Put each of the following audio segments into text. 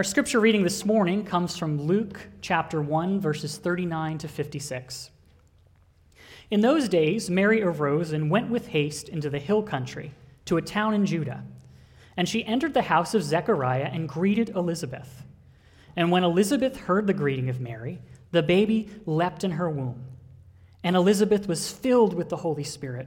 Our scripture reading this morning comes from Luke chapter 1, verses 39 to 56. In those days, Mary arose and went with haste into the hill country to a town in Judah. And she entered the house of Zechariah and greeted Elizabeth. And when Elizabeth heard the greeting of Mary, the baby leapt in her womb. And Elizabeth was filled with the Holy Spirit.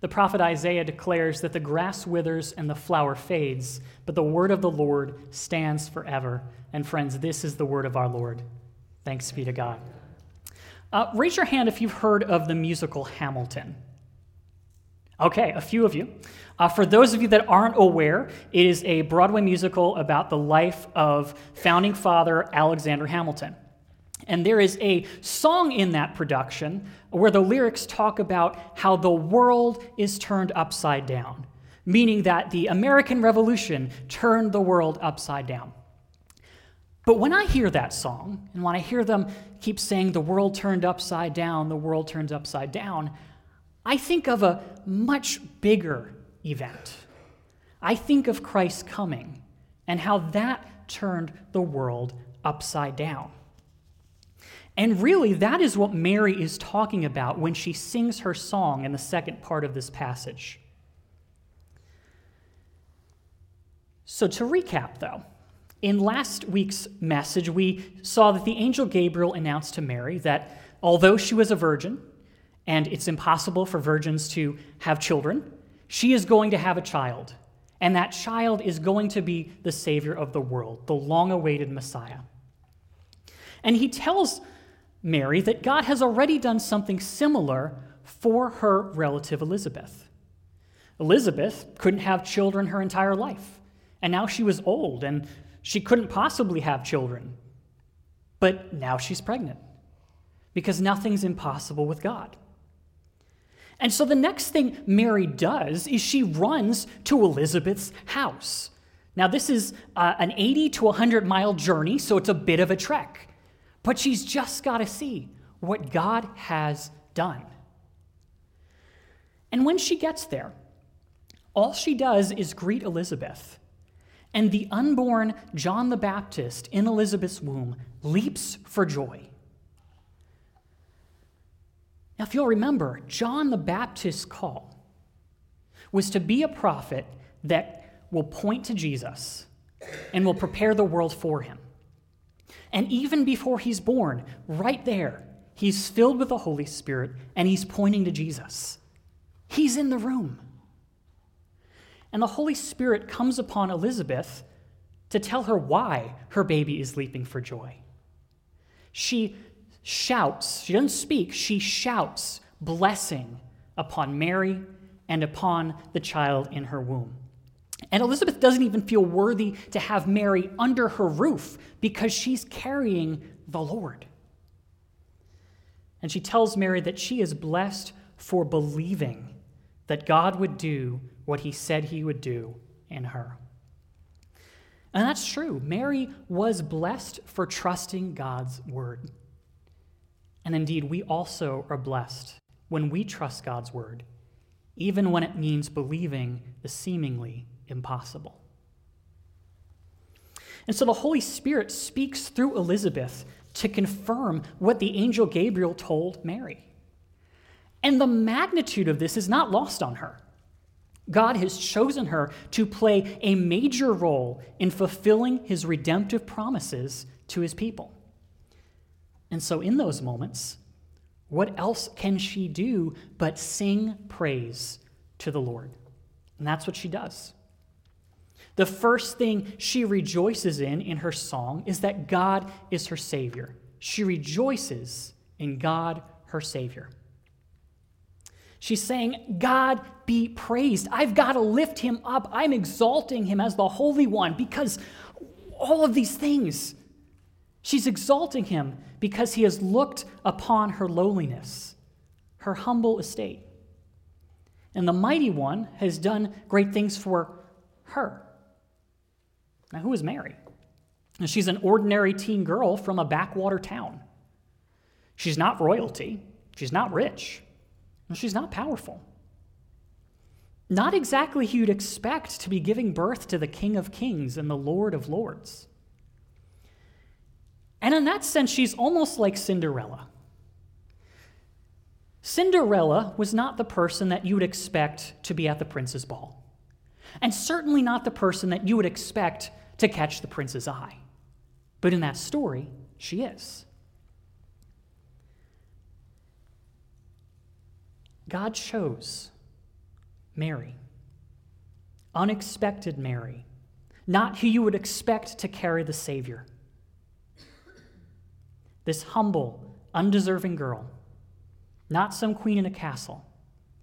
The prophet Isaiah declares that the grass withers and the flower fades, but the word of the Lord stands forever. And friends, this is the word of our Lord. Thanks be to God. Uh, raise your hand if you've heard of the musical Hamilton. Okay, a few of you. Uh, for those of you that aren't aware, it is a Broadway musical about the life of founding father Alexander Hamilton. And there is a song in that production where the lyrics talk about how the world is turned upside down, meaning that the American Revolution turned the world upside down. But when I hear that song, and when I hear them keep saying the world turned upside down, the world turns upside down, I think of a much bigger event. I think of Christ's coming and how that turned the world upside down. And really, that is what Mary is talking about when she sings her song in the second part of this passage. So, to recap, though, in last week's message, we saw that the angel Gabriel announced to Mary that although she was a virgin, and it's impossible for virgins to have children, she is going to have a child. And that child is going to be the Savior of the world, the long awaited Messiah. And he tells Mary that God has already done something similar for her relative Elizabeth. Elizabeth couldn't have children her entire life, and now she was old and she couldn't possibly have children. But now she's pregnant because nothing's impossible with God. And so the next thing Mary does is she runs to Elizabeth's house. Now, this is uh, an 80 to 100 mile journey, so it's a bit of a trek. But she's just got to see what God has done. And when she gets there, all she does is greet Elizabeth. And the unborn John the Baptist in Elizabeth's womb leaps for joy. Now, if you'll remember, John the Baptist's call was to be a prophet that will point to Jesus and will prepare the world for him. And even before he's born, right there, he's filled with the Holy Spirit and he's pointing to Jesus. He's in the room. And the Holy Spirit comes upon Elizabeth to tell her why her baby is leaping for joy. She shouts, she doesn't speak, she shouts blessing upon Mary and upon the child in her womb. And Elizabeth doesn't even feel worthy to have Mary under her roof because she's carrying the Lord. And she tells Mary that she is blessed for believing that God would do what he said he would do in her. And that's true. Mary was blessed for trusting God's word. And indeed, we also are blessed when we trust God's word, even when it means believing the seemingly impossible. And so the Holy Spirit speaks through Elizabeth to confirm what the angel Gabriel told Mary. And the magnitude of this is not lost on her. God has chosen her to play a major role in fulfilling his redemptive promises to his people. And so, in those moments, what else can she do but sing praise to the Lord? And that's what she does. The first thing she rejoices in in her song is that God is her Savior. She rejoices in God, her Savior. She's saying, God be praised. I've got to lift him up. I'm exalting him as the Holy One because all of these things. She's exalting him because he has looked upon her lowliness, her humble estate. And the mighty one has done great things for her. Now, who is Mary? She's an ordinary teen girl from a backwater town. She's not royalty, she's not rich, and she's not powerful. Not exactly who you'd expect to be giving birth to the King of Kings and the Lord of Lords. And in that sense, she's almost like Cinderella. Cinderella was not the person that you would expect to be at the prince's ball, and certainly not the person that you would expect to catch the prince's eye. But in that story, she is. God chose Mary, unexpected Mary, not who you would expect to carry the Savior. This humble, undeserving girl, not some queen in a castle,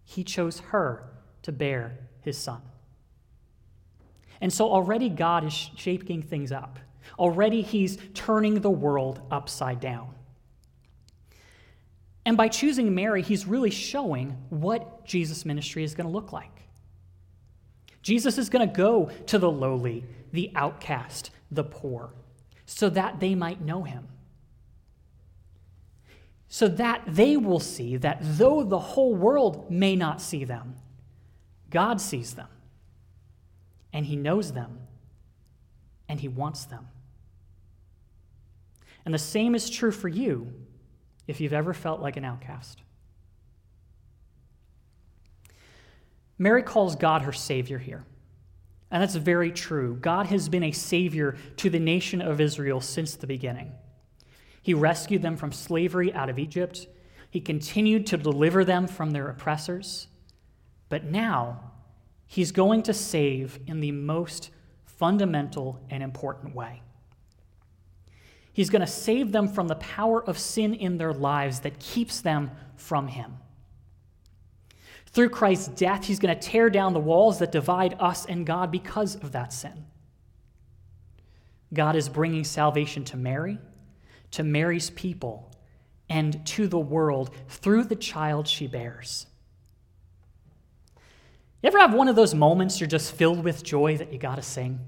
he chose her to bear his son. And so already God is shaping things up. Already he's turning the world upside down. And by choosing Mary, he's really showing what Jesus' ministry is going to look like. Jesus is going to go to the lowly, the outcast, the poor, so that they might know him. So that they will see that though the whole world may not see them, God sees them, and he knows them, and he wants them. And the same is true for you if you've ever felt like an outcast. Mary calls God her Savior here. And that's very true. God has been a Savior to the nation of Israel since the beginning. He rescued them from slavery out of Egypt, He continued to deliver them from their oppressors. But now, He's going to save in the most fundamental and important way. He's going to save them from the power of sin in their lives that keeps them from Him. Through Christ's death, He's going to tear down the walls that divide us and God because of that sin. God is bringing salvation to Mary, to Mary's people, and to the world through the child she bears. You ever have one of those moments you're just filled with joy that you got to sing?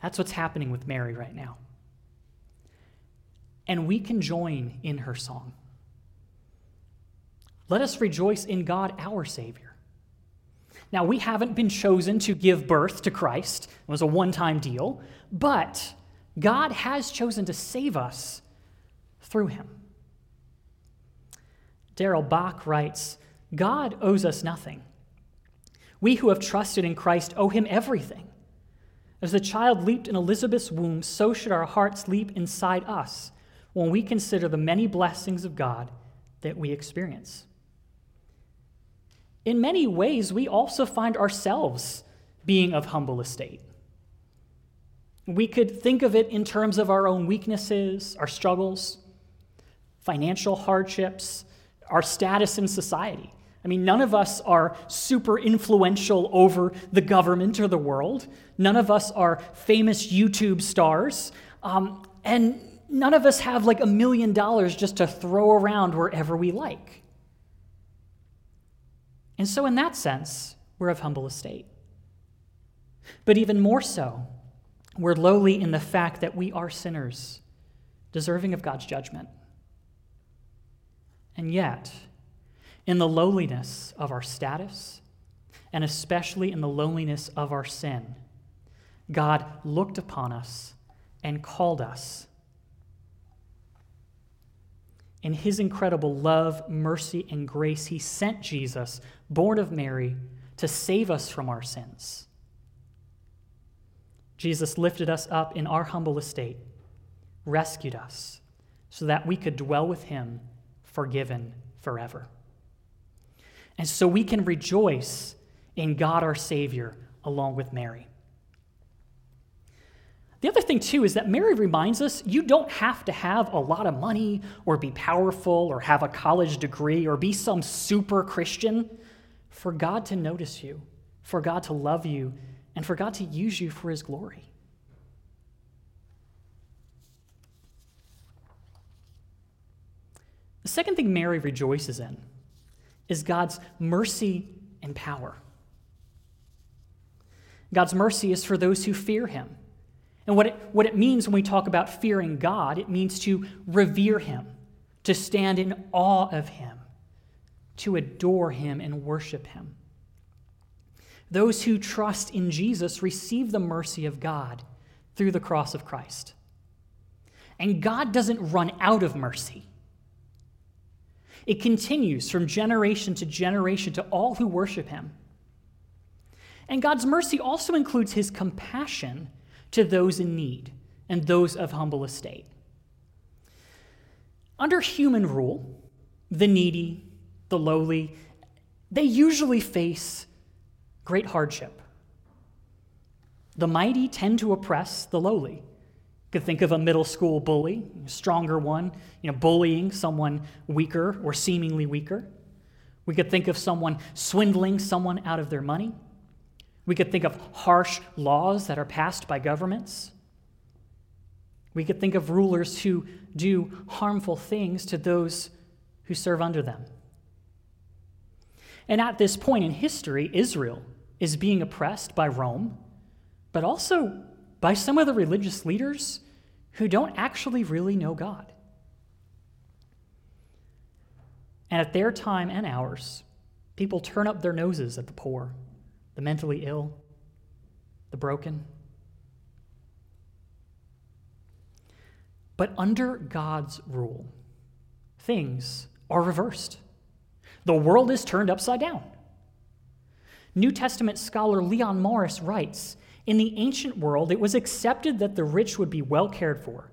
That's what's happening with Mary right now and we can join in her song. Let us rejoice in God, our Savior. Now, we haven't been chosen to give birth to Christ, it was a one time deal, but God has chosen to save us through him. Darrell Bock writes God owes us nothing. We who have trusted in Christ owe him everything. As the child leaped in Elizabeth's womb, so should our hearts leap inside us when we consider the many blessings of God that we experience. In many ways, we also find ourselves being of humble estate. We could think of it in terms of our own weaknesses, our struggles, financial hardships, our status in society. I mean, none of us are super influential over the government or the world. None of us are famous YouTube stars. Um, and none of us have like a million dollars just to throw around wherever we like. And so, in that sense, we're of humble estate. But even more so, we're lowly in the fact that we are sinners, deserving of God's judgment. And yet, in the lowliness of our status, and especially in the loneliness of our sin, God looked upon us and called us. In his incredible love, mercy, and grace, he sent Jesus, born of Mary, to save us from our sins. Jesus lifted us up in our humble estate, rescued us, so that we could dwell with him, forgiven forever. And so we can rejoice in God our Savior along with Mary. The other thing, too, is that Mary reminds us you don't have to have a lot of money or be powerful or have a college degree or be some super Christian for God to notice you, for God to love you, and for God to use you for his glory. The second thing Mary rejoices in is God's mercy and power. God's mercy is for those who fear him. And what it, what it means when we talk about fearing God, it means to revere Him, to stand in awe of Him, to adore Him and worship Him. Those who trust in Jesus receive the mercy of God through the cross of Christ. And God doesn't run out of mercy. It continues from generation to generation to all who worship Him. And God's mercy also includes His compassion to those in need and those of humble estate. Under human rule, the needy, the lowly, they usually face great hardship. The mighty tend to oppress the lowly. Could think of a middle school bully, a stronger one, you know, bullying someone weaker or seemingly weaker. We could think of someone swindling someone out of their money. We could think of harsh laws that are passed by governments. We could think of rulers who do harmful things to those who serve under them. And at this point in history, Israel is being oppressed by Rome, but also by some of the religious leaders who don't actually really know God. And at their time and ours, people turn up their noses at the poor the mentally ill, the broken. But under God's rule, things are reversed. The world is turned upside down. New Testament scholar Leon Morris writes In the ancient world, it was accepted that the rich would be well cared for.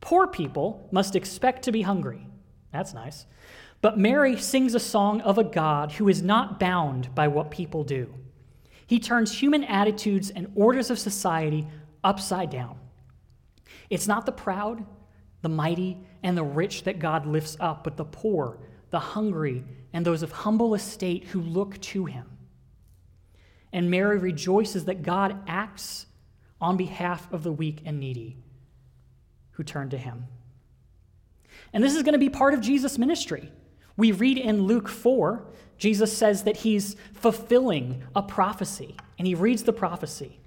Poor people must expect to be hungry. That's nice. But Mary sings a song of a God who is not bound by what people do. He turns human attitudes and orders of society upside down. It's not the proud, the mighty, and the rich that God lifts up, but the poor, the hungry, and those of humble estate who look to him. And Mary rejoices that God acts on behalf of the weak and needy who turn to him. And this is going to be part of Jesus' ministry. We read in Luke 4 Jesus says that he's fulfilling a prophecy, and he reads the prophecy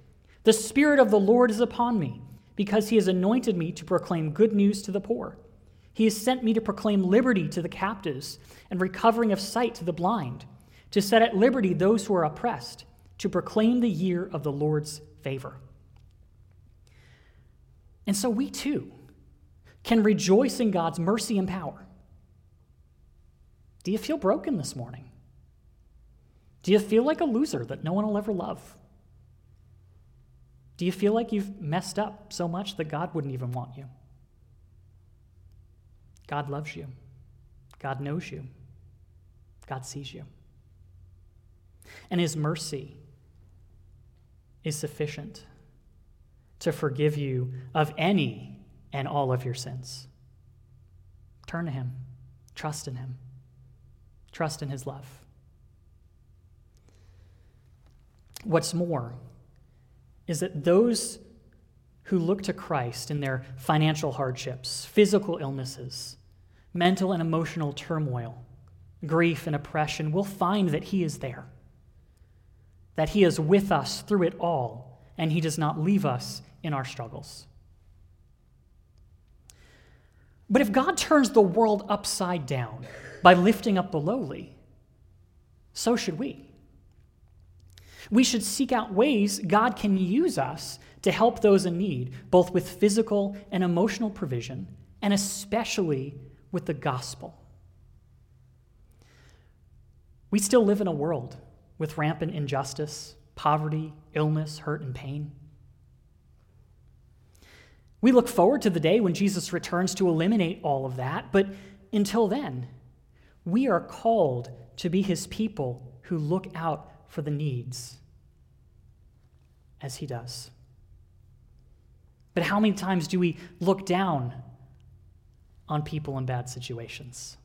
The Spirit of the Lord is upon me, because he has anointed me to proclaim good news to the poor. He has sent me to proclaim liberty to the captives and recovering of sight to the blind, to set at liberty those who are oppressed, to proclaim the year of the Lord's favor. And so we too can rejoice in God's mercy and power. Do you feel broken this morning? Do you feel like a loser that no one will ever love? Do you feel like you've messed up so much that God wouldn't even want you? God loves you. God knows you. God sees you. And His mercy is sufficient to forgive you of any and all of your sins. Turn to Him, trust in Him, trust in His love. What's more is that those who look to Christ in their financial hardships, physical illnesses, mental and emotional turmoil, grief and oppression will find that He is there, that He is with us through it all, and He does not leave us in our struggles. But if God turns the world upside down, by lifting up the lowly, so should we. We should seek out ways God can use us to help those in need, both with physical and emotional provision, and especially with the gospel. We still live in a world with rampant injustice, poverty, illness, hurt, and pain. We look forward to the day when Jesus returns to eliminate all of that, but until then, we are called to be his people who look out for the needs as he does. But how many times do we look down on people in bad situations?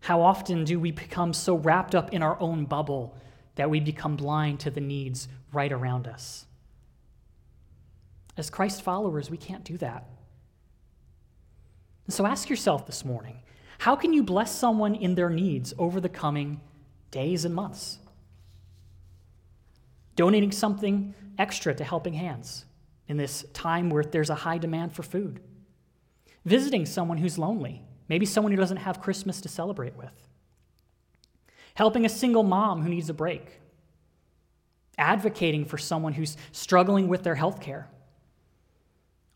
How often do we become so wrapped up in our own bubble that we become blind to the needs right around us? As Christ followers, we can't do that. And so ask yourself this morning how can you bless someone in their needs over the coming days and months? Donating something extra to Helping Hands in this time where there's a high demand for food. Visiting someone who's lonely, maybe someone who doesn't have Christmas to celebrate with. Helping a single mom who needs a break. Advocating for someone who's struggling with their health care.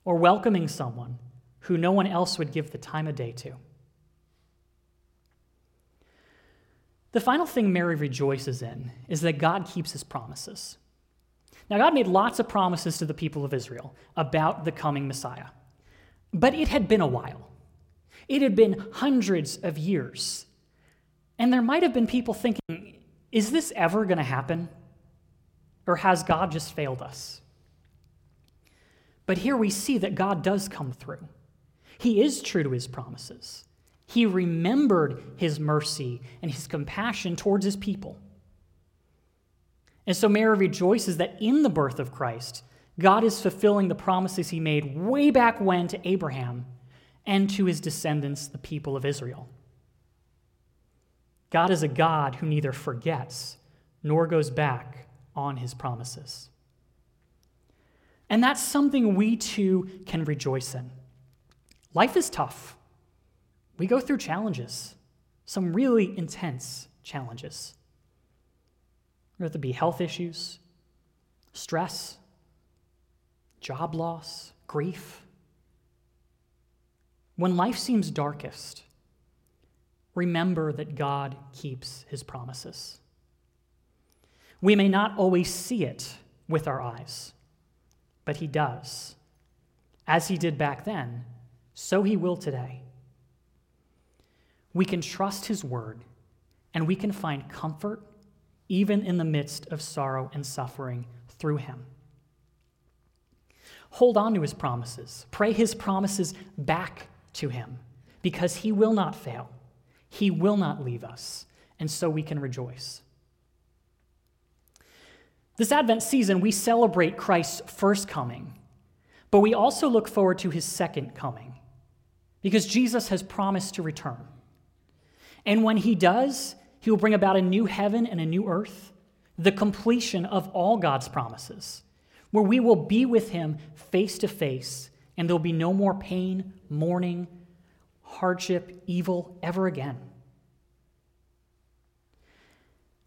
Or welcoming someone who no one else would give the time of day to. The final thing Mary rejoices in is that God keeps his promises. Now, God made lots of promises to the people of Israel about the coming Messiah, but it had been a while. It had been hundreds of years. And there might have been people thinking, is this ever going to happen? Or has God just failed us? But here we see that God does come through. He is true to his promises. He remembered his mercy and his compassion towards his people. And so Mary rejoices that in the birth of Christ, God is fulfilling the promises he made way back when to Abraham and to his descendants, the people of Israel. God is a God who neither forgets nor goes back on his promises. And that's something we too can rejoice in. Life is tough we go through challenges, some really intense challenges. Whether it be health issues, stress, job loss, grief. When life seems darkest, remember that God keeps his promises. We may not always see it with our eyes, but he does. As he did back then, so he will today we can trust His word and we can find comfort even in the midst of sorrow and suffering through Him. Hold on to His promises, pray His promises back to Him. Because He will not fail, He will not leave us, and so we can rejoice. This Advent season, we celebrate Christ's first coming, but we also look forward to his second coming. Because Jesus has promised to return. And when he does, he will bring about a new heaven and a new earth, the completion of all God's promises, where we will be with him face to face, and there'll be no more pain, mourning, hardship, evil ever again.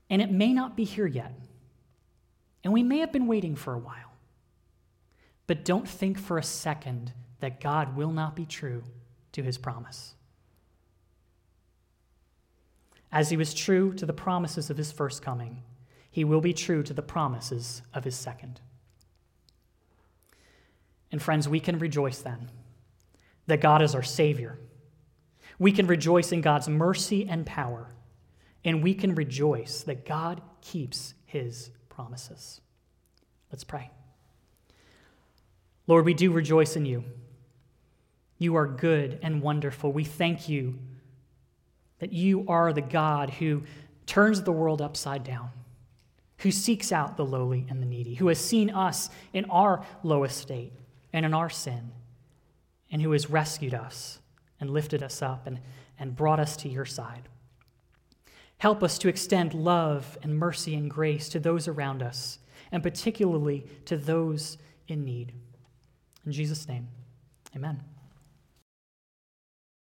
And it may not be here yet. And we may have been waiting for a while. But don't think for a second that God will not be true to his promise as he was true to the promises of his first coming, he will be true to the promises of his second. And friends, we can rejoice then that God is our Savior. We can rejoice in God's mercy and power. And we can rejoice that God keeps his promises. Let's pray. Lord, we do rejoice in you. You are good and wonderful. We thank you that you are the God who turns the world upside down, who seeks out the lowly and the needy, who has seen us in our lowest state and in our sin, and who has rescued us and lifted us up and, and brought us to your side. Help us to extend love and mercy and grace to those around us, and particularly to those in need. In Jesus' name, amen.